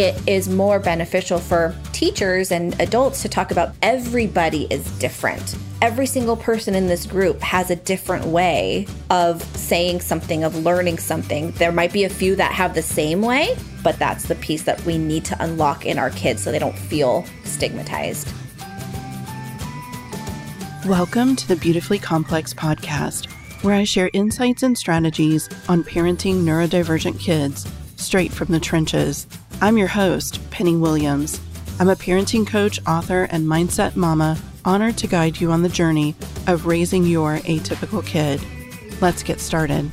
it is more beneficial for teachers and adults to talk about everybody is different. Every single person in this group has a different way of saying something, of learning something. There might be a few that have the same way, but that's the piece that we need to unlock in our kids so they don't feel stigmatized. Welcome to the Beautifully Complex podcast, where I share insights and strategies on parenting neurodivergent kids straight from the trenches. I'm your host, Penny Williams. I'm a parenting coach, author, and mindset mama, honored to guide you on the journey of raising your atypical kid. Let's get started.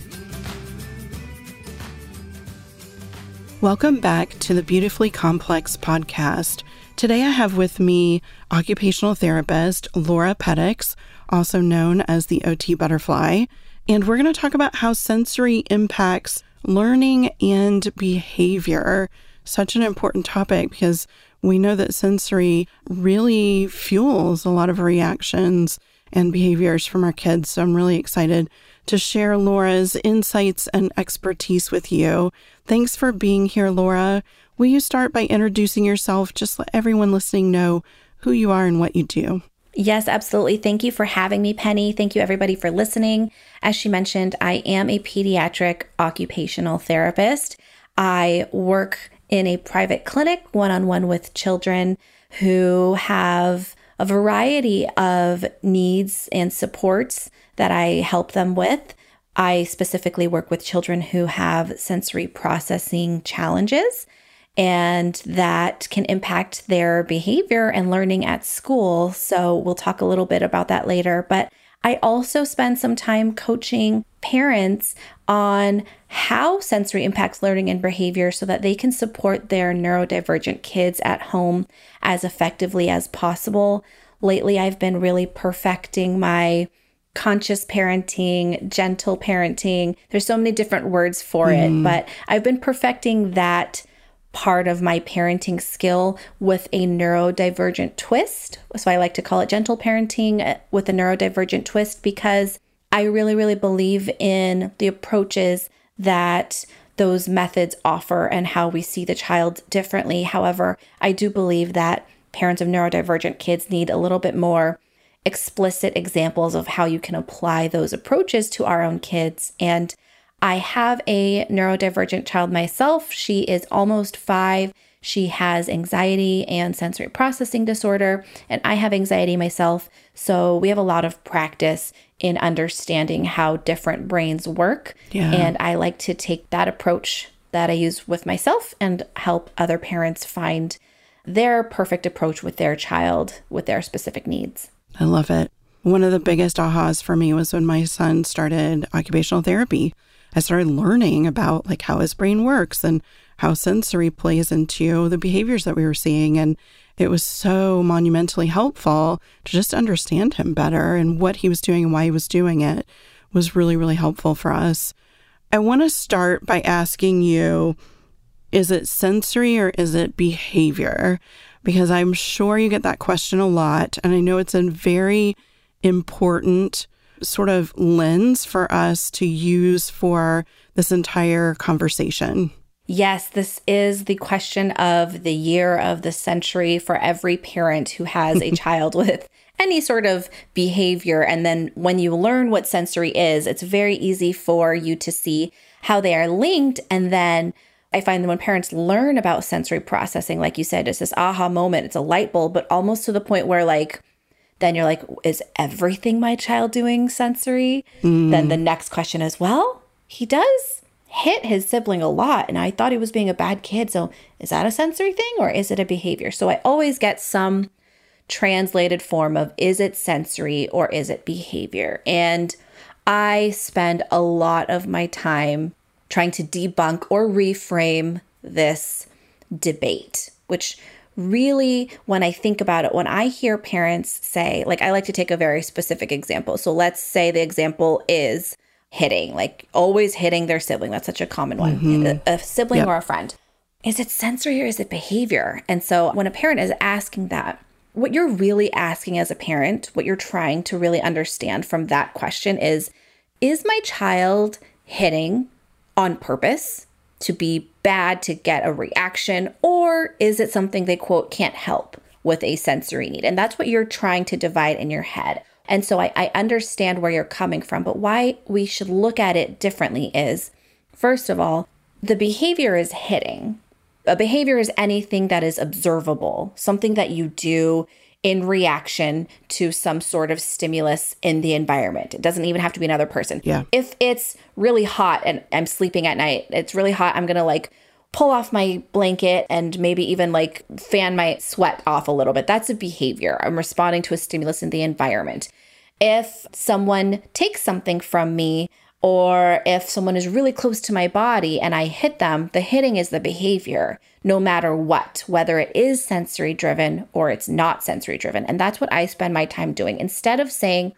Welcome back to the Beautifully Complex podcast. Today I have with me occupational therapist Laura Petix, also known as the OT Butterfly, and we're going to talk about how sensory impacts learning and behavior such an important topic because we know that sensory really fuels a lot of reactions and behaviors from our kids. So I'm really excited to share Laura's insights and expertise with you. Thanks for being here, Laura. Will you start by introducing yourself? Just let everyone listening know who you are and what you do. Yes, absolutely. Thank you for having me, Penny. Thank you, everybody, for listening. As she mentioned, I am a pediatric occupational therapist. I work in a private clinic one on one with children who have a variety of needs and supports that I help them with. I specifically work with children who have sensory processing challenges, and that can impact their behavior and learning at school. So, we'll talk a little bit about that later. But I also spend some time coaching parents on how sensory impacts learning and behavior so that they can support their neurodivergent kids at home as effectively as possible. Lately, I've been really perfecting my conscious parenting, gentle parenting. There's so many different words for mm. it, but I've been perfecting that part of my parenting skill with a neurodivergent twist. So I like to call it gentle parenting uh, with a neurodivergent twist because I really, really believe in the approaches that those methods offer and how we see the child differently. However, I do believe that parents of neurodivergent kids need a little bit more explicit examples of how you can apply those approaches to our own kids. And I have a neurodivergent child myself. She is almost five. She has anxiety and sensory processing disorder, and I have anxiety myself. So we have a lot of practice in understanding how different brains work. Yeah. And I like to take that approach that I use with myself and help other parents find their perfect approach with their child with their specific needs. I love it. One of the biggest ahas for me was when my son started occupational therapy. I started learning about like how his brain works and how sensory plays into the behaviors that we were seeing. And it was so monumentally helpful to just understand him better and what he was doing and why he was doing it was really, really helpful for us. I want to start by asking you is it sensory or is it behavior? Because I'm sure you get that question a lot. And I know it's a very important sort of lens for us to use for this entire conversation. Yes, this is the question of the year of the century for every parent who has a child with any sort of behavior. And then when you learn what sensory is, it's very easy for you to see how they are linked. And then I find that when parents learn about sensory processing, like you said, it's this aha moment, it's a light bulb, but almost to the point where, like, then you're like, is everything my child doing sensory? Mm. Then the next question is, well, he does hit his sibling a lot and I thought he was being a bad kid. So is that a sensory thing or is it a behavior? So I always get some translated form of is it sensory or is it behavior? And I spend a lot of my time trying to debunk or reframe this debate, which really, when I think about it, when I hear parents say, like, I like to take a very specific example. So let's say the example is hitting, like always hitting their sibling. That's such a common one, mm-hmm. a, a, sibling yep. or a friend. Is it sensory or is it behavior? And so when a parent is asking that, what you're really asking as a parent, what you're trying to really understand from that question is Is my child hitting on purpose? To be bad to get a reaction, or is it something they quote can't help with a sensory need? And that's what you're trying to divide in your head. And so I, I understand where you're coming from, but why we should look at it differently is first of all, the behavior is hitting. A behavior is anything that is observable, something that you do in reaction to some sort of stimulus in the environment. It doesn't even have to be another person. Yeah. If it's really hot and I'm sleeping at night, it's really hot, I'm going to like pull off my blanket and maybe even like fan my sweat off a little bit. That's a behavior. I'm responding to a stimulus in the environment. If someone takes something from me, or if someone is really close to my body and I hit them, the hitting is the behavior, no matter what, whether it is sensory driven or it's not sensory driven. And that's what I spend my time doing. Instead of saying,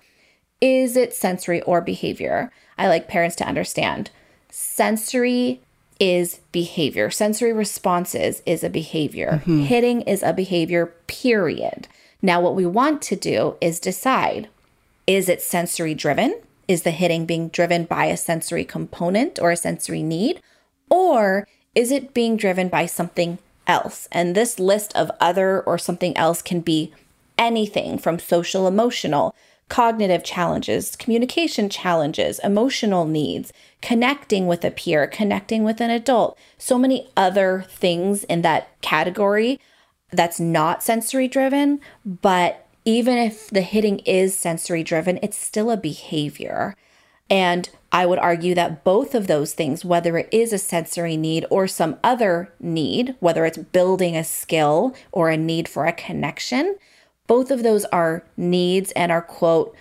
is it sensory or behavior? I like parents to understand sensory is behavior. Sensory responses is a behavior. Mm-hmm. Hitting is a behavior, period. Now, what we want to do is decide is it sensory driven? Is the hitting being driven by a sensory component or a sensory need? Or is it being driven by something else? And this list of other or something else can be anything from social emotional, cognitive challenges, communication challenges, emotional needs, connecting with a peer, connecting with an adult, so many other things in that category that's not sensory driven, but even if the hitting is sensory driven, it's still a behavior. And I would argue that both of those things, whether it is a sensory need or some other need, whether it's building a skill or a need for a connection, both of those are needs and are, quote,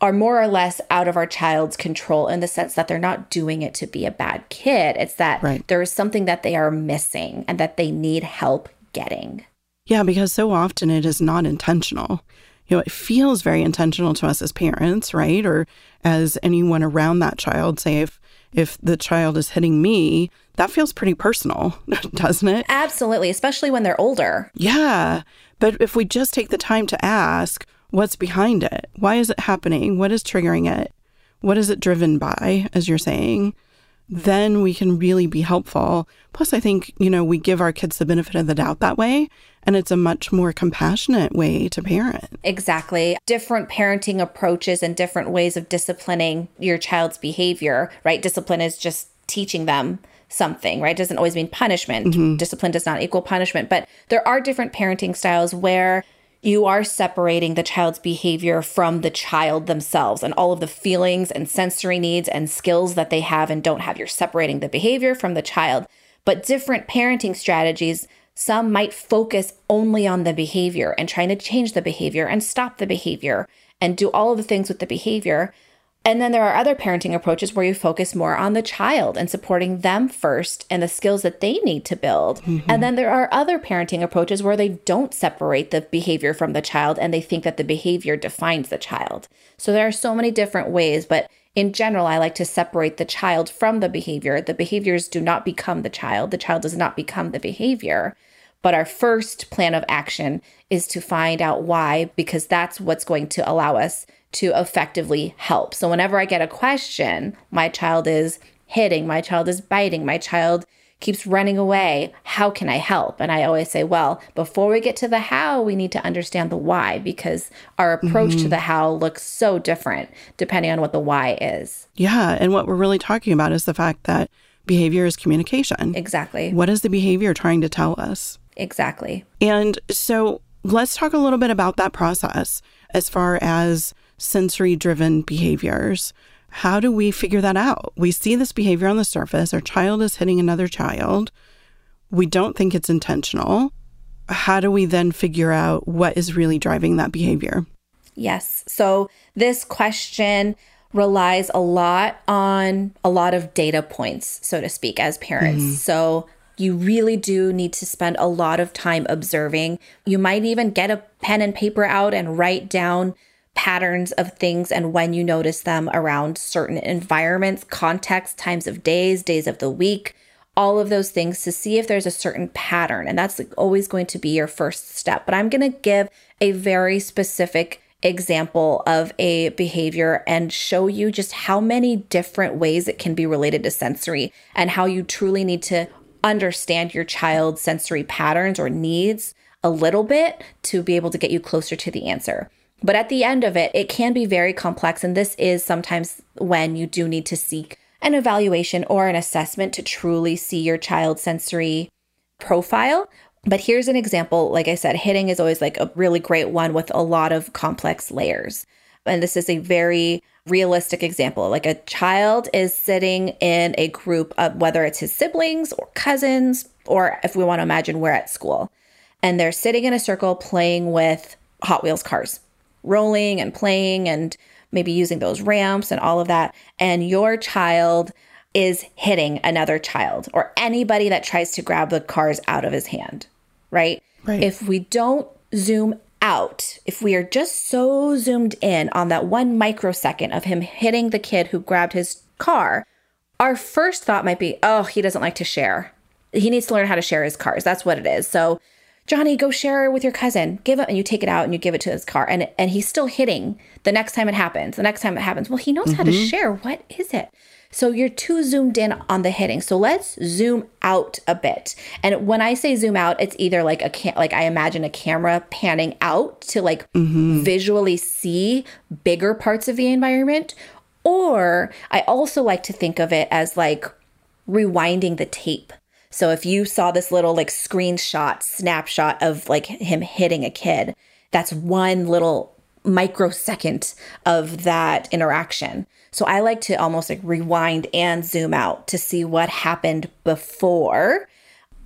are more or less out of our child's control in the sense that they're not doing it to be a bad kid. It's that right. there is something that they are missing and that they need help getting. Yeah, because so often it is not intentional you know, it feels very intentional to us as parents, right? Or as anyone around that child. Say if if the child is hitting me, that feels pretty personal, doesn't it? Absolutely, especially when they're older. Yeah. But if we just take the time to ask, what's behind it? Why is it happening? What is triggering it? What is it driven by, as you're saying? then we can really be helpful. Plus, I think, you know, we give our kids the benefit of the doubt that way. And it's a much more compassionate way to parent. Exactly. Different parenting approaches and different ways of disciplining your child's behavior, right? Discipline is just teaching them something, right? It doesn't always mean punishment. Mm-hmm. Discipline does not equal punishment, but there are different parenting styles where you are separating the child's behavior from the child themselves and all of the feelings and sensory needs and skills that they have and don't have. You're separating the behavior from the child. But different parenting strategies, some might focus only on the behavior and trying to change the behavior and stop the behavior and do all of the things with the behavior. And then there are other parenting approaches where you focus more on the child and supporting them first and the skills that they need to build. Mm-hmm. And then there are other parenting approaches where they don't separate the behavior from the child and they think that the behavior defines the child. So there are so many different ways, but in general, I like to separate the child from the behavior. The behaviors do not become the child, the child does not become the behavior. But our first plan of action is to find out why, because that's what's going to allow us to effectively help. So whenever I get a question, my child is hitting, my child is biting, my child keeps running away. How can I help? And I always say, well, before we get to the how, we need to understand the why because our approach mm-hmm. to the how looks so different depending on what the why is. Yeah. And what we're really talking about is the fact that behavior is communication. Exactly. What is the behavior trying to tell us? Exactly. And so let's talk a little bit about that process as far as sensory driven behaviors. How do we figure that out? We see this behavior on the surface. Our child is hitting another child. We don't think it's intentional. How do we then figure out what is really driving that behavior? Yes. So this question relies a lot on a lot of data points, so to speak, as parents. Mm-hmm. So you really do need to spend a lot of time observing. You might even get a pen and paper out and write down patterns of things and when you notice them around certain environments, contexts, times of days, days of the week, all of those things to see if there's a certain pattern. And that's always going to be your first step. But I'm going to give a very specific example of a behavior and show you just how many different ways it can be related to sensory and how you truly need to understand your child's sensory patterns or needs a little bit to be able to get you closer to the answer. But at the end of it, it can be very complex. And this is sometimes when you do need to seek an evaluation or an assessment to truly see your child's sensory profile. But here's an example. Like I said, hitting is always like a really great one with a lot of complex layers. And this is a very realistic example. Like a child is sitting in a group of whether it's his siblings or cousins, or if we want to imagine we're at school, and they're sitting in a circle playing with Hot Wheels cars, rolling and playing and maybe using those ramps and all of that. And your child is hitting another child or anybody that tries to grab the cars out of his hand, right? Right. If we don't zoom out, if we are just so zoomed in on that one microsecond of him hitting the kid who grabbed his car, our first thought might be, oh, he doesn't like to share. He needs to learn how to share his cars. That's what it is. So, Johnny, go share it with your cousin. Give it, and you take it out and you give it to his car, and and he's still hitting the next time it happens. The next time it happens, well, he knows mm-hmm. how to mm-hmm. share. What is it? So you're too zoomed in on the hitting. So let's zoom out a bit. And when I say zoom out, it's either like a cam- like I imagine a camera panning out to like mm-hmm. visually see bigger parts of the environment, or I also like to think of it as like rewinding the tape. So if you saw this little like screenshot, snapshot of like him hitting a kid, that's one little microsecond of that interaction. So I like to almost like rewind and zoom out to see what happened before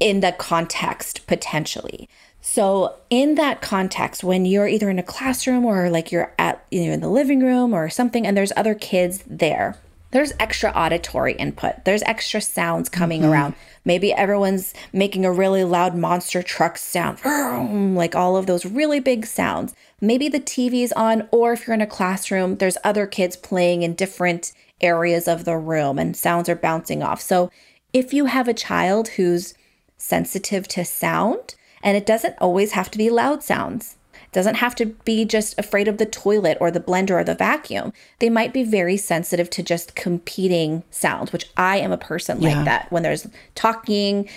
in the context potentially. So in that context, when you're either in a classroom or like you're at you know in the living room or something and there's other kids there, there's extra auditory input. There's extra sounds coming mm-hmm. around. Maybe everyone's making a really loud monster truck sound, like all of those really big sounds. Maybe the TV's on, or if you're in a classroom, there's other kids playing in different areas of the room and sounds are bouncing off. So if you have a child who's sensitive to sound, and it doesn't always have to be loud sounds doesn't have to be just afraid of the toilet or the blender or the vacuum. They might be very sensitive to just competing sounds, which I am a person yeah. like that. When there's talking,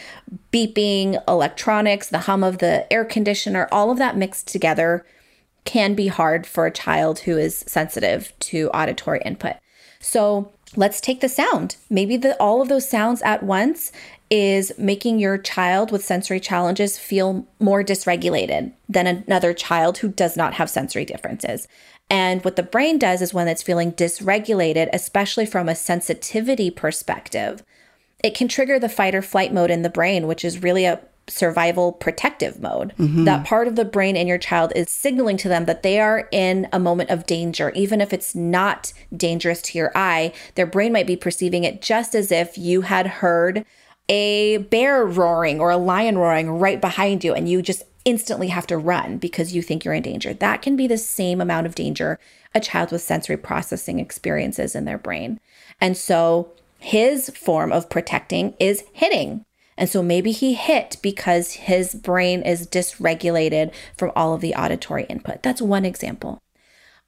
beeping, electronics, the hum of the air conditioner, all of that mixed together can be hard for a child who is sensitive to auditory input. So let's take the sound. Maybe the, all of those sounds at once is making your child with sensory challenges feel more dysregulated than another child who does not have sensory differences. And what the brain does is when it's feeling dysregulated, especially from a sensitivity perspective, it can trigger the fight or flight mode in the brain, which is really a survival protective mode. Mm-hmm. That part of the brain in your child is signaling to them that they are in a moment of danger. Even if it's not dangerous to your eye, their brain might be perceiving it just as if you had heard a bear roaring or a lion roaring right behind you and you just instantly have to run because you think you're in danger. That can be the same amount of danger a child with sensory processing experiences in their brain. And so his form of protecting is hitting. And so maybe he hit because his brain is dysregulated from all of the auditory input. That's one example.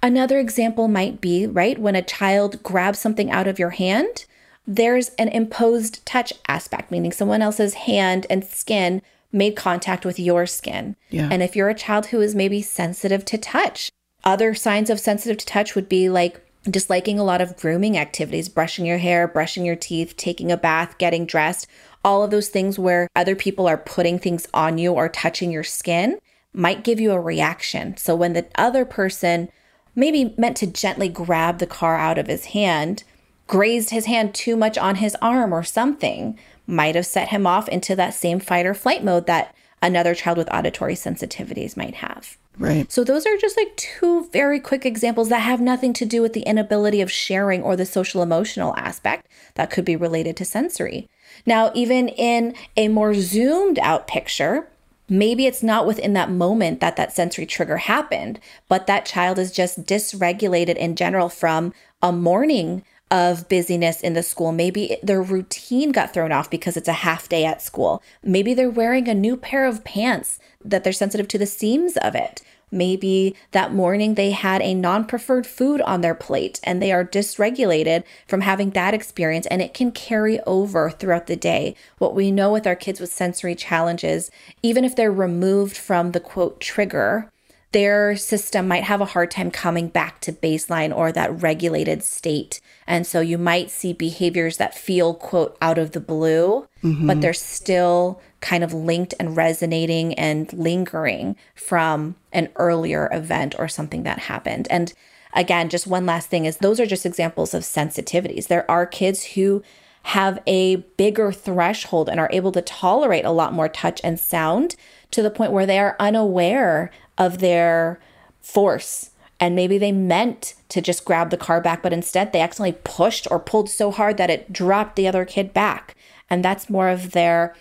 Another example might be, right, when a child grabs something out of your hand there's an imposed touch aspect, meaning someone else's hand and skin made contact with your skin. Yeah. And if you're a child who is maybe sensitive to touch, other signs of sensitive to touch would be like disliking a lot of grooming activities, brushing your hair, brushing your teeth, taking a bath, getting dressed, all of those things where other people are putting things on you or touching your skin might give you a reaction. So when the other person maybe meant to gently grab the car out of his hand, grazed his hand too much on his arm or something might have set him off into that same fight or flight mode that another child with auditory sensitivities might have. Right. So those are just like two very quick examples that have nothing to do with the inability of sharing or the social emotional aspect that could be related to sensory. Now, even in a more zoomed out picture, maybe it's not within that moment that that sensory trigger happened, but that child is just dysregulated in general from a morning of busyness in the school. Maybe their routine got thrown off because it's a half day at school. Maybe they're wearing a new pair of pants that they're sensitive to the seams of it. Maybe that morning they had a non preferred food on their plate and they are dysregulated from having that experience, and it can carry over throughout the day. What we know with our kids with sensory challenges, even if they're removed from the quote trigger, their system might have a hard time coming back to baseline or that regulated state. And so you might see behaviors that feel, quote, out of the blue, mm-hmm. but they're still kind of linked and resonating and lingering from an earlier event or something that happened. And again, just one last thing is those are just examples of sensitivities. There are kids who have a bigger threshold and are able to tolerate a lot more touch and sound to the point where they are unaware of their force. And maybe they meant to just grab the car back, but instead they accidentally pushed or pulled so hard that it dropped the other kid back. And that's more of their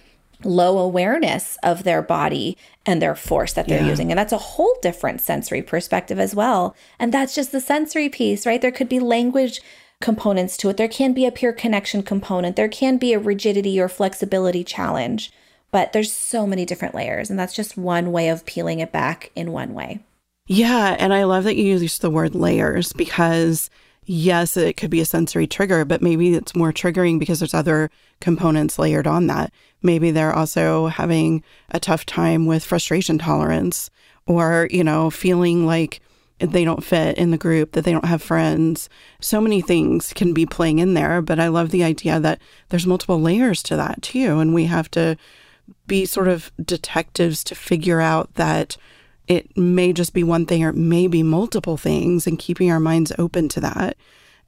low awareness of their body and their force that they're yeah. using. And that's a whole different sensory perspective as well. And that's just the sensory piece, right? There could be language components to it. There can be a peer connection component. There can be a rigidity or flexibility challenge. But there's so many different layers, and that's just one way of peeling it back in one way. Yeah. And I love that you use the word layers because, yes, it could be a sensory trigger, but maybe it's more triggering because there's other components layered on that. Maybe they're also having a tough time with frustration tolerance or, you know, feeling like they don't fit in the group, that they don't have friends. So many things can be playing in there, but I love the idea that there's multiple layers to that too. And we have to be sort of detectives to figure out that it may just be one thing or it may be multiple things and keeping our minds open to that.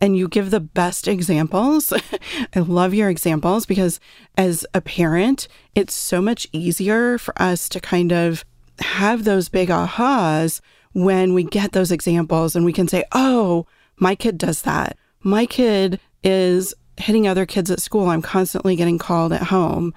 And you give the best examples. I love your examples because as a parent, it's so much easier for us to kind of have those big ahas when we get those examples and we can say, oh, my kid does that. My kid is hitting other kids at school. I'm constantly getting called at home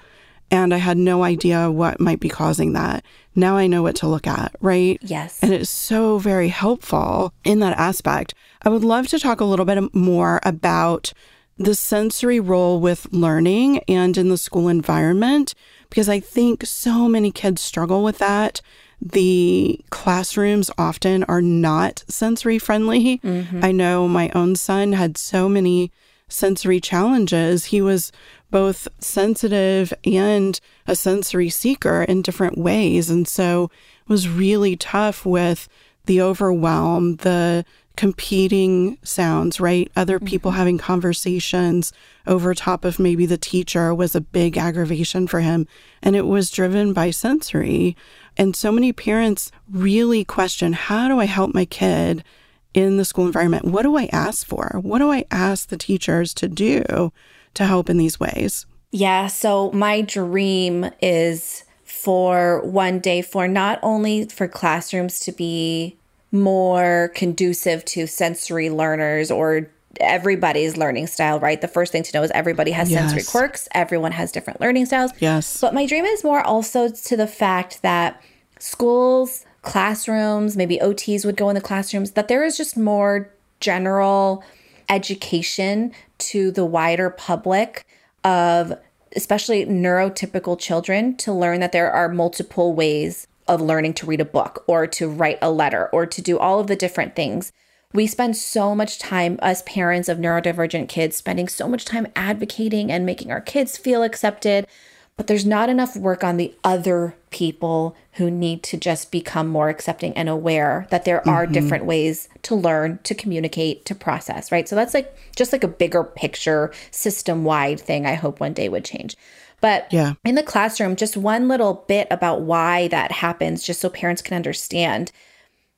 and I had no idea what might be causing that. Now I know what to look at, right? Yes. And it's so very helpful in that aspect. I would love to talk a little bit more about the sensory role with learning and in the school environment, because I think so many kids struggle with that. The classrooms often are not sensory friendly. Mm-hmm. I know my own son had so many sensory challenges. He was both sensitive and a sensory seeker in different ways. And so it was really tough with the overwhelm, the competing sounds, right? Other people mm-hmm. having conversations over top of maybe the teacher was a big aggravation for him. And it was driven by sensory. And so many parents really question how do I help my kid in the school environment? What do I ask for? What do I ask the teachers to do to help in these ways? Yeah. So my dream is for one day for not only for classrooms to be more conducive to sensory learners or everybody's learning style, right? The first thing to know is everybody has yes. sensory quirks, everyone has different learning styles. Yes. But my dream is more also to the fact that schools, classrooms, maybe OTs would go in the classrooms, that there is just more general education to the wider public of especially neurotypical children to learn that there are multiple ways of learning to read a book or to write a letter or to do all of the different things. We spend so much time, as parents of neurodivergent kids, spending so much time advocating and making our kids feel accepted but there's not enough work on the other people who need to just become more accepting and aware that there are mm-hmm. different ways to learn, to communicate, to process, right? So that's like just like a bigger picture, system wide thing I hope one day would change. But yeah. in the classroom, just one little bit about why that happens, just so parents can understand.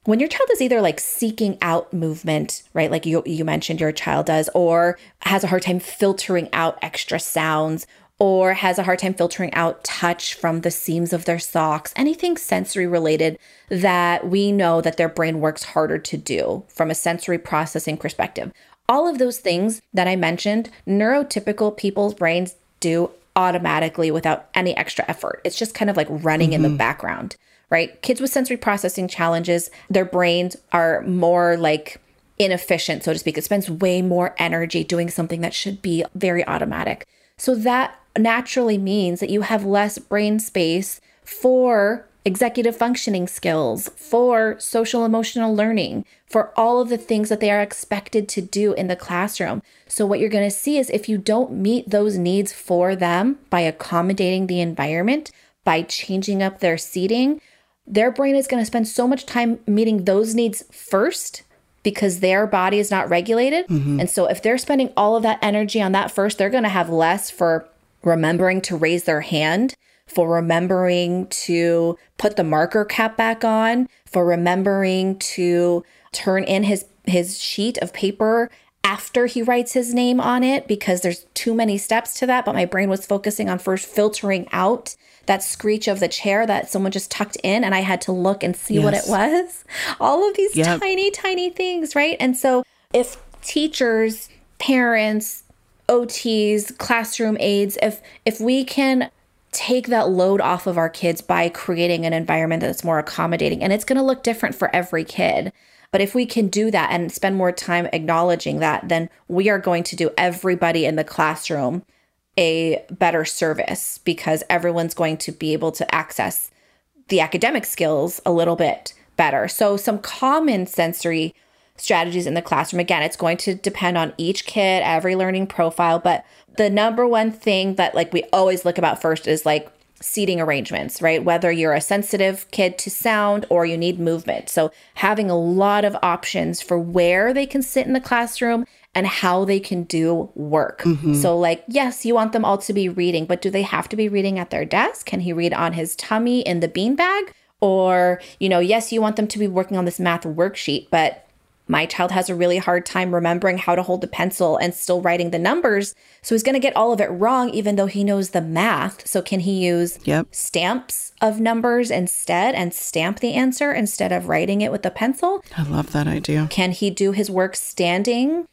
When your child is either like seeking out movement, right? Like you, you mentioned your child does, or has a hard time filtering out extra sounds, or has a hard time filtering out touch from the seams of their socks, anything sensory related that we know that their brain works harder to do from a sensory processing perspective. All of those things that I mentioned, neurotypical people's brains do automatically without any extra effort. It's just kind of like running mm-hmm. in the mm-hmm. background, right? Kids with sensory processing challenges, their brains are more like inefficient, so to speak. It spends way more energy doing something that should be very automatic. So that naturally means that you have less brain space for executive functioning skills, for social emotional learning, for all of the things that they are expected to do in the classroom. So, what you're going to see is if you don't meet those needs for them by accommodating the environment, by changing up their seating, their brain is going to spend so much time meeting those needs first because their body is not regulated. Mm-hmm. And so, if they're spending all of that energy on that first, they're going to have less for remembering to raise their hand, for remembering to put the marker cap back on, for remembering to turn in his his sheet of paper after he writes his name on it because there's too many steps to that but my brain was focusing on first filtering out that screech of the chair that someone just tucked in and I had to look and see yes. what it was all of these yep. tiny tiny things right and so if teachers parents OTs, classroom aides, if if we can take that load off of our kids by creating an environment that's more accommodating and it's going to look different for every kid. But if we can do that and spend more time acknowledging that, then we are going to do everybody in the classroom a better service because everyone's going to be able to access the academic skills a little bit better. So, some common sensory strategies in the classroom. Again, it's going to depend on each kid, every learning profile, but the number one thing that like we always look about first is like seating arrangements, right? Whether you're a sensitive kid to sound or you need movement. So, having a lot of options for where they can sit in the classroom and how they can do work. Mm-hmm. So, like, yes, you want them all to be reading, but do they have to be reading at their desk? Can he read on his tummy in the beanbag? Or, you know, yes, you want them to be working on this math worksheet, but my child has a really hard time remembering how to hold a pencil and still writing the numbers. So he's going to get all of it wrong, even though he knows the math. So, can he use yep. stamps of numbers instead and stamp the answer instead of writing it with a pencil? I love that idea. Can he do his work standing?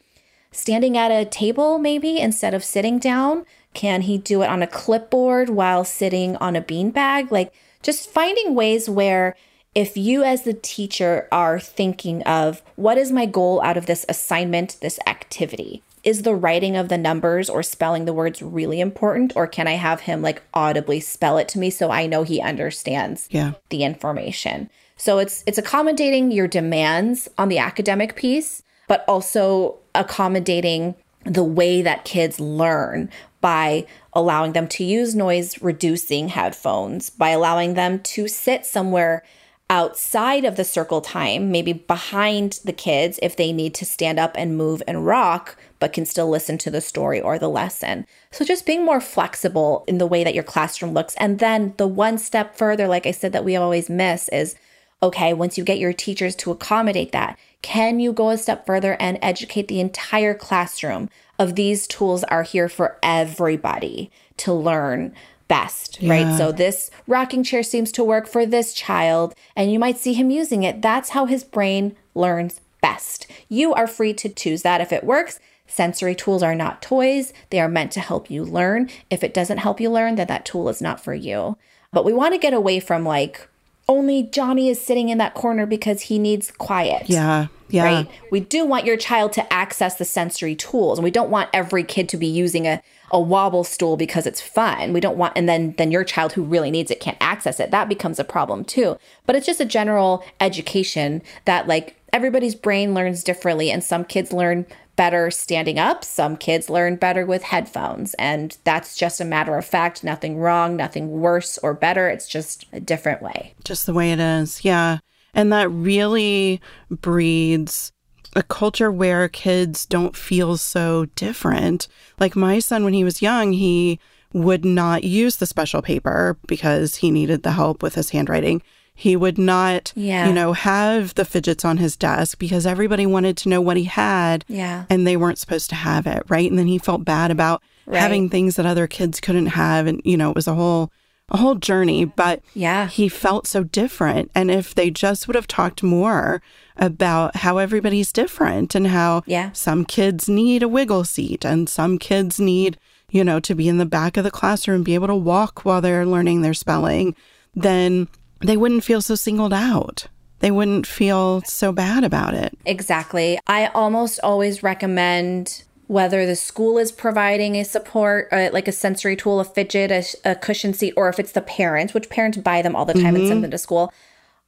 Standing at a table, maybe instead of sitting down? Can he do it on a clipboard while sitting on a beanbag? Like, just finding ways where if you as the teacher are thinking of what is my goal out of this assignment, this activity? Is the writing of the numbers or spelling the words really important or can I have him like audibly spell it to me so I know he understands yeah. the information? So it's it's accommodating your demands on the academic piece, but also accommodating the way that kids learn by allowing them to use noise reducing headphones, by allowing them to sit somewhere outside of the circle time, maybe behind the kids if they need to stand up and move and rock, but can still listen to the story or the lesson. So just being more flexible in the way that your classroom looks. And then the one step further, like I said, that we always miss is okay, once you get your teachers to accommodate that, can you go a step further and educate the entire classroom of these tools are here for everybody to learn best, yeah. right? So this rocking chair seems to work for this child, and you might see him using it. That's how his brain learns best. You are free to choose that if it works. Sensory tools are not toys, they are meant to help you learn. If it doesn't help you learn, then that tool is not for you. But we want to get away from like, only Johnny is sitting in that corner because he needs quiet. Yeah. Yeah. Right. We do want your child to access the sensory tools. And we don't want every kid to be using a, a wobble stool because it's fun. We don't want and then then your child who really needs it can't access it. That becomes a problem too. But it's just a general education that like everybody's brain learns differently and some kids learn better standing up. Some kids learn better with headphones. And that's just a matter of fact. Nothing wrong, nothing worse or better. It's just a different way. Just the way it is. Yeah. And that really breeds a culture where kids don't feel so different. Like my son, when he was young, he would not use the special paper because he needed the help with his handwriting. He would not, yeah. you know, have the fidgets on his desk because everybody wanted to know what he had. Yeah. And they weren't supposed to have it. Right. And then he felt bad about right. having things that other kids couldn't have. And, you know, it was a whole a whole journey, but yeah, he felt so different. And if they just would have talked more about how everybody's different and how yeah. some kids need a wiggle seat and some kids need, you know, to be in the back of the classroom, be able to walk while they're learning their spelling, then they wouldn't feel so singled out. They wouldn't feel so bad about it. Exactly. I almost always recommend whether the school is providing a support, uh, like a sensory tool, a fidget, a, a, cushion seat, or if it's the parents, which parents buy them all the time mm-hmm. and send them to school.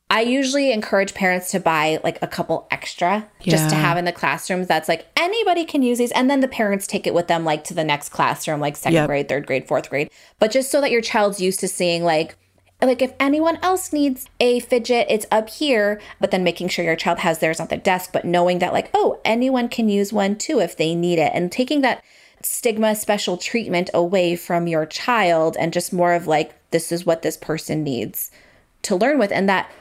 I usually encourage parents to buy like a couple extra yeah. just to have in the classrooms. That's like anybody can use these. And then the parents take it with them like to the next classroom, like second yep. grade, third grade, fourth grade. But just so that your child's used to seeing like, like if anyone else needs a fidget, it's up here, but then making sure your child has theirs on the desk, but knowing that like, oh, anyone can use one too if they need it. And taking that stigma special treatment away from your child and just more of like, this is what this person needs to learn with. And that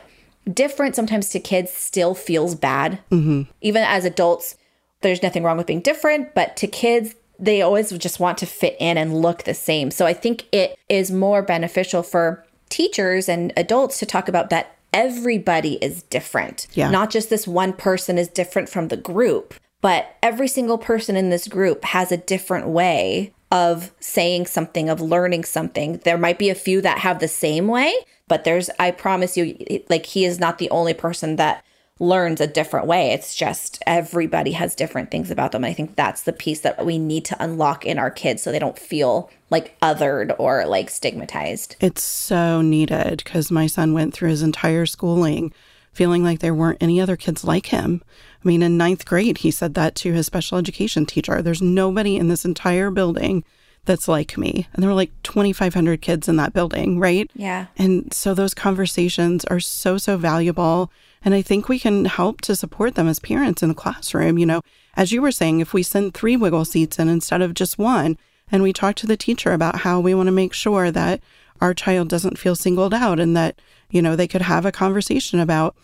different sometimes to kids still feels bad. Mm-hmm. Even as adults, there's nothing wrong with being different, but to kids, they always just want to fit in and look the same. So I think it is more beneficial for teachers and adults to talk about that everybody is different. Yeah. Not just this one person is different from the group, but every single person in this group has a different way of saying something, of learning something. There might be a few that have the same way, but there's, I promise you, like he is not the only person that learns a different way. It's just everybody has different things about them. And I think that's the piece that we need to unlock in our kids so they don't feel like othered or like stigmatized. It's so needed because my son went through his entire schooling feeling like there weren't any other kids like him. I mean, in ninth grade, he said that to his special education teacher. There's nobody in this entire building that's like me. And there were like 2,500 kids in that building, right? Yeah. And so those conversations are so, so valuable. And I think we can help to support them as parents in the classroom. You know, as you were saying, if we send three wiggle seats in instead of just one, and we talk to the teacher about how we want to make sure that our child doesn't feel singled out and that, you know, they could have a conversation about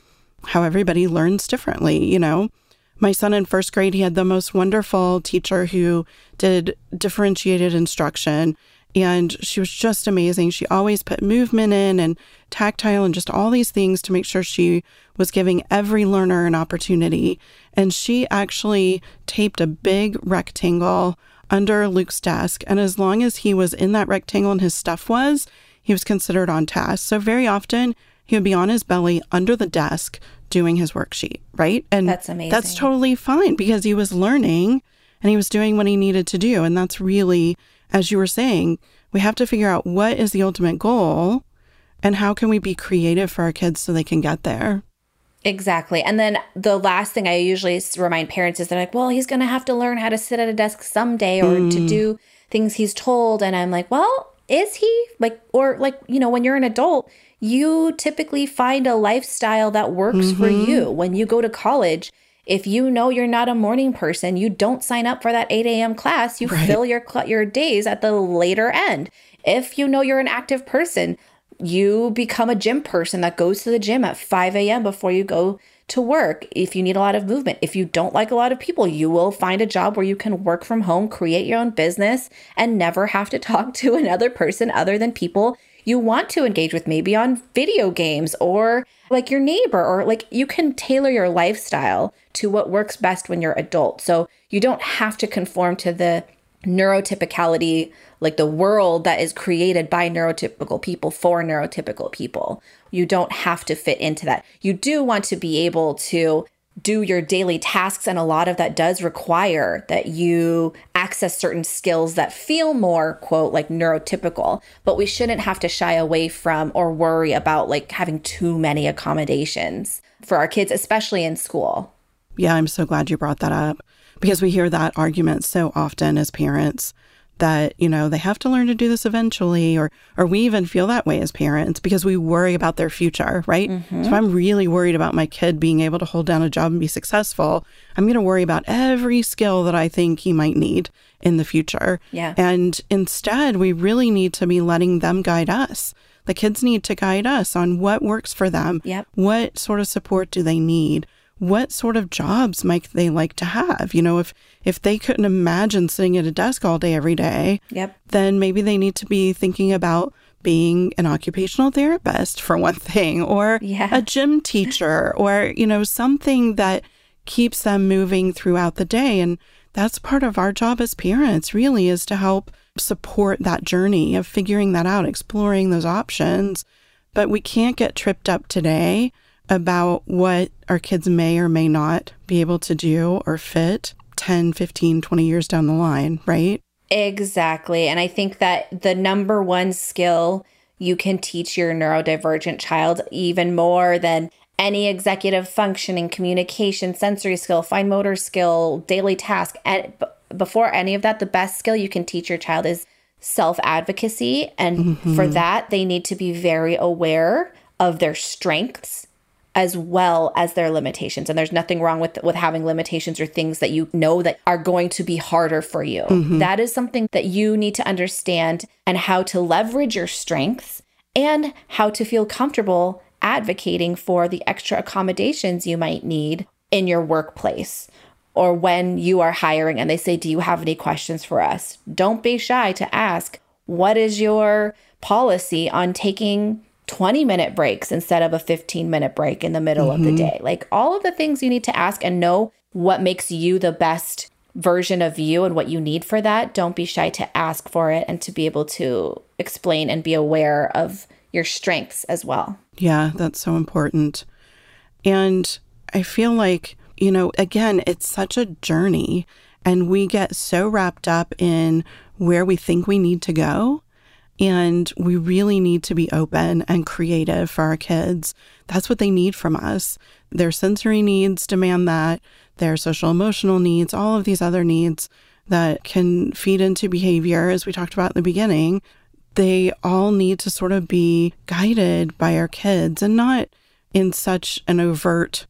how everybody learns differently, you know. My son in first grade, he had the most wonderful teacher who did differentiated instruction. And she was just amazing. She always put movement in and tactile and just all these things to make sure she was giving every learner an opportunity. And she actually taped a big rectangle under Luke's desk. And as long as he was in that rectangle and his stuff was, he was considered on task. So very often he would be on his belly under the desk doing his worksheet, right? And that's amazing. That's totally fine because he was learning and he was doing what he needed to do. And that's really, as you were saying, we have to figure out what is the ultimate goal and how can we be creative for our kids so they can get there. Exactly. And then the last thing I usually remind parents is they're like, well, he's going to have to learn how to sit at a desk someday or mm. to do things he's told. And I'm like, well, is he? Like, or like, you know, when you're an adult, you typically find a lifestyle that works mm-hmm. for you. When you go to college, if you know you're not a morning person, you don't sign up for that 8 a.m. class. You right. fill your your days at the later end. If you know you're an active person, you become a gym person that goes to the gym at 5 a.m. before you go to work. If you need a lot of movement, if you don't like a lot of people, you will find a job where you can work from home, create your own business, and never have to talk to another person other than people you want to engage with, maybe on video games or like your neighbor, or like you can tailor your lifestyle to what works best when you're adult. So you don't have to conform to the neurotypicality, like the world that is created by neurotypical people for neurotypical people. You don't have to fit into that. You do want to be able to do your daily tasks. And a lot of that does require that you access certain skills that feel more, quote, like neurotypical. But we shouldn't have to shy away from or worry about like having too many accommodations for our kids, especially in school. Yeah, I'm so glad you brought that up because we hear that argument so often as parents that you know they have to learn to do this eventually or or we even feel that way as parents because we worry about their future right? Mm-hmm. so i'm really worried about my kid being able to hold down a job and be successful. I'm going to worry about every skill that i think he might need in the future. Yeah. And instead we really need to be letting them guide us. The kids need to guide us on what works for them. Yep. what sort of support do they need what sort of jobs might they like to have? You know, if if they couldn't imagine sitting at a desk all day every day, yep. then maybe they need to be thinking about being an occupational therapist for one thing or yeah. a gym teacher or you know something that keeps them moving throughout the day and that's part of our job as parents really is to help support that journey of figuring that out exploring those options but we can't get tripped up today about what our kids may or may not be able to do or fit 10, 15, 20 years down the line, right? Exactly. And I think that the number one skill you can teach your neurodivergent child even more than any executive functioning, communication, sensory skill, fine motor skill, daily task. And before any of that, the best skill you can teach your child is self advocacy. And mm-hmm. for that, they need to be very aware of their strengths as well as their limitations. And there's nothing wrong with with having limitations or things that you know that are going to be harder for you. Mm-hmm. that is something that you need to understand and how to leverage your strengths and how to feel comfortable advocating for the extra accommodations you might need in your workplace or when you are hiring and they say do you have any questions for us? Don't be shy to ask what is your policy on taking 20 minute breaks instead of a 15 minute break in the middle mm-hmm. of the mm-hmm. day. Like all of the things you need to ask and know what makes you the best version of you and what you need for that. Don't be shy to ask for it and to be able to explain and be aware of your strengths as well. Yeah, that's so important. And I feel like, you know, again, it's such a journey and we get so wrapped up in where we think we need to go and we really need to be open and creative for our kids. That's what they need from us. Their sensory needs demand that, their social emotional needs, all of these other needs that can feed into behavior, as we talked about in the beginning, they all need to sort of be guided by our kids and not in such an overt,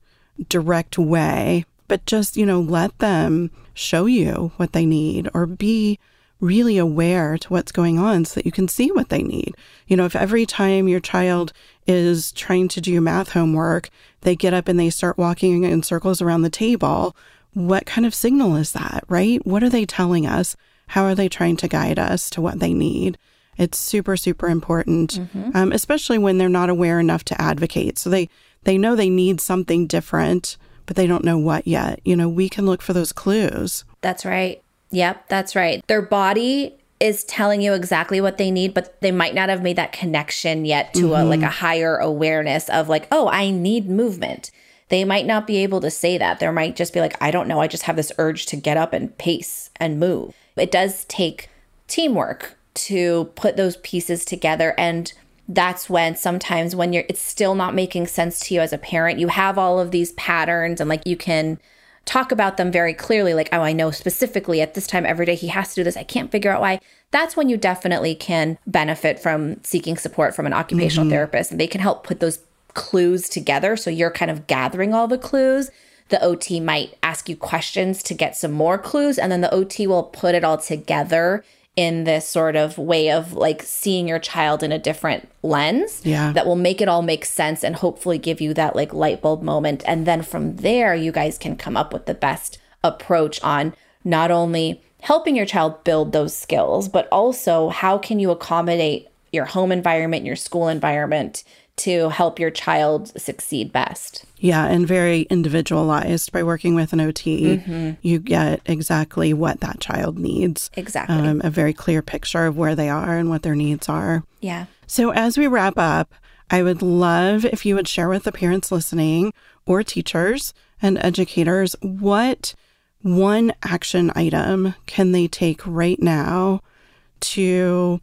direct way, but just, you know, let them show you what they need or be really aware to what's going on so that you can see what they need. You know, if every time your child is trying to do math homework, they get up and they start walking in circles around the table, what kind of signal is that, right? What are they telling us? How are they trying to guide us to what they need? It's super, super important, mm-hmm. um, especially when they're not aware enough to advocate. So they they know they need something different, but they don't know what yet. You know, we can look for those clues. That's right. Yep, that's right. Their body is telling you exactly what they need, but they might not have made that connection yet to mm-hmm. a like a higher awareness of like, oh, I need movement. They might not be able to say that. There might just be like, I don't know, I just have this urge to get up and pace and move. It does take teamwork to put those pieces together and that's when sometimes when you're it's still not making sense to you as a parent, you have all of these patterns and like you can talk about them very clearly, like, oh, I know specifically at this time every day he has to do this. I can't figure out why. That's when you definitely can benefit from seeking support from an occupational mm-hmm. therapist. And they can help put those clues together. So you're kind of gathering all the clues. The OT might ask you questions to get some more clues, and then the OT will put it all together in this sort of way of like seeing your child in a different lens yeah. that will make it all make sense and hopefully give you that like light bulb moment. And then from there, you guys can come up with the best approach on not only helping your child build those skills, but also how can you accommodate your home environment, your school environment to help your child succeed best. Yeah, and very individualized. By working with an OT, mm-hmm. you get exactly what that child needs. Exactly. Um, a very clear picture of where they are and what their needs are. Yeah. So, as we wrap up, I would love if you would share with the parents listening or teachers and educators what one action item can they take right now to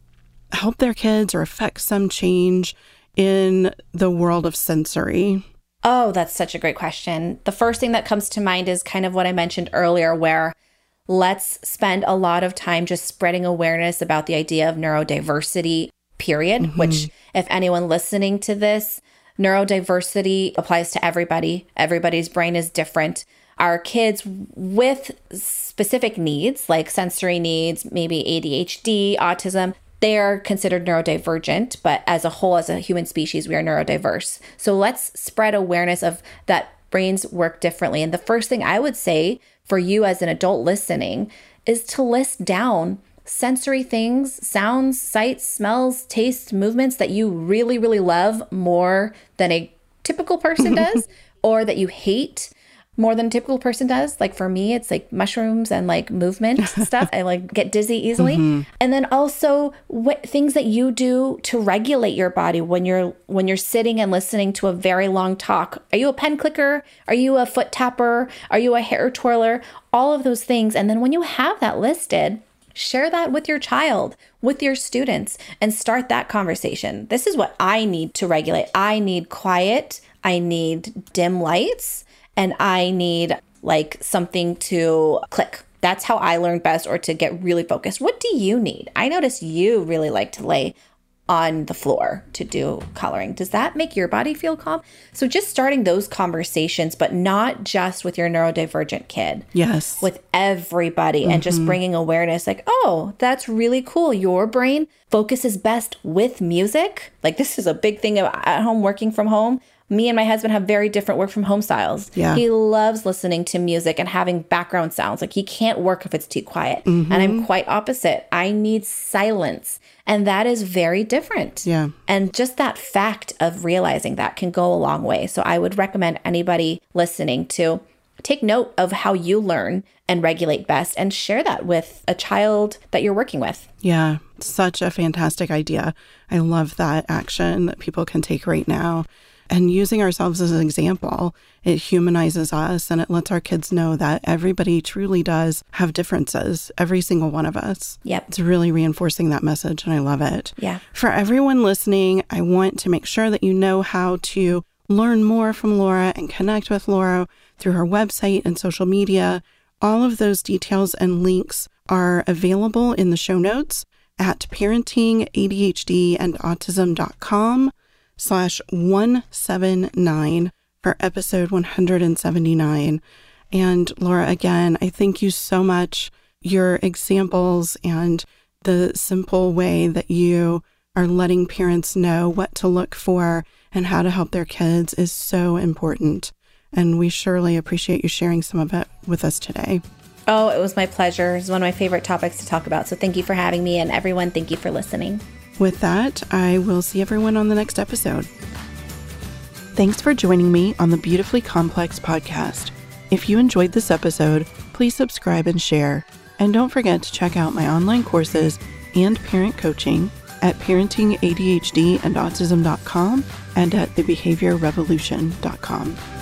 help their kids or affect some change in the world of sensory? Oh, that's such a great question. The first thing that comes to mind is kind of what I mentioned earlier, where let's spend a lot of time just spreading awareness about the idea of neurodiversity, period, mm-hmm. which, if anyone listening to this, neurodiversity applies to everybody. Everybody's brain is different. Our kids with specific needs, like sensory needs, maybe ADHD, autism, they are considered neurodivergent, but as a whole, as a human species, we are neurodiverse. So let's spread awareness of that brains work differently. And the first thing I would say for you as an adult listening is to list down sensory things, sounds, sights, smells, tastes, movements that you really, really love more than a typical person does, or that you hate more than a typical person does. Like for me, it's like mushrooms and like movement stuff. I like get dizzy easily. Mm-hmm. And then also what things that you do to regulate your body when you're when you're sitting and listening to a very long talk. Are you a pen clicker? Are you a foot tapper? Are you a hair twirler? All of those things. And then when you have that listed, share that with your child, with your students, and start that conversation. This is what I need to regulate. I need quiet. I need dim lights and I need like something to click. That's how I learn best or to get really focused. What do you need? I notice you really like to lay on the floor to do coloring. Does that make your body feel calm? So just starting those conversations, but not just with your neurodivergent kid. Yes. With everybody mm-hmm. and just mm-hmm. bringing awareness like, oh, that's really cool. Your brain focuses best with music. Like this is a big thing at home working from home me and my husband have very different work from home styles. Yeah. He loves listening to music and having background sounds. Like he can't work if it's too quiet. Mm-hmm. And I'm quite opposite. I need silence. And that is very different. Yeah. And just that fact of realizing that can go a long way. So I would recommend anybody listening to take note of how you learn and regulate best and share that with a child that you're working with. Yeah, such a fantastic idea. I love that action that people can take right now and using ourselves as an example, it humanizes us and it lets our kids know that everybody truly does have differences, every single one of us. Yep. It's really reinforcing that message, and I love it. Yeah. For everyone listening, I want to make sure that you know how to learn more from Laura and connect with Laura through her website and social media. All of those details and links are available in the show notes at parentingadhdandautism.com slash 179 for episode 179. And Laura, again, I thank you so much. Your examples and the simple way that you are letting parents know what to look for and how to help their kids is so important. And we surely appreciate you sharing some of it with us today. Oh, it was my pleasure. It's one of my favorite topics to talk about. So thank you for having me. And everyone, thank you for listening. With that, I will see everyone on the next episode. Thanks for joining me on the Beautifully Complex podcast. If you enjoyed this episode, please subscribe and share. And don't forget to check out my online courses and parent coaching at parentingadhdandautism.com and at thebehaviorrevolution.com.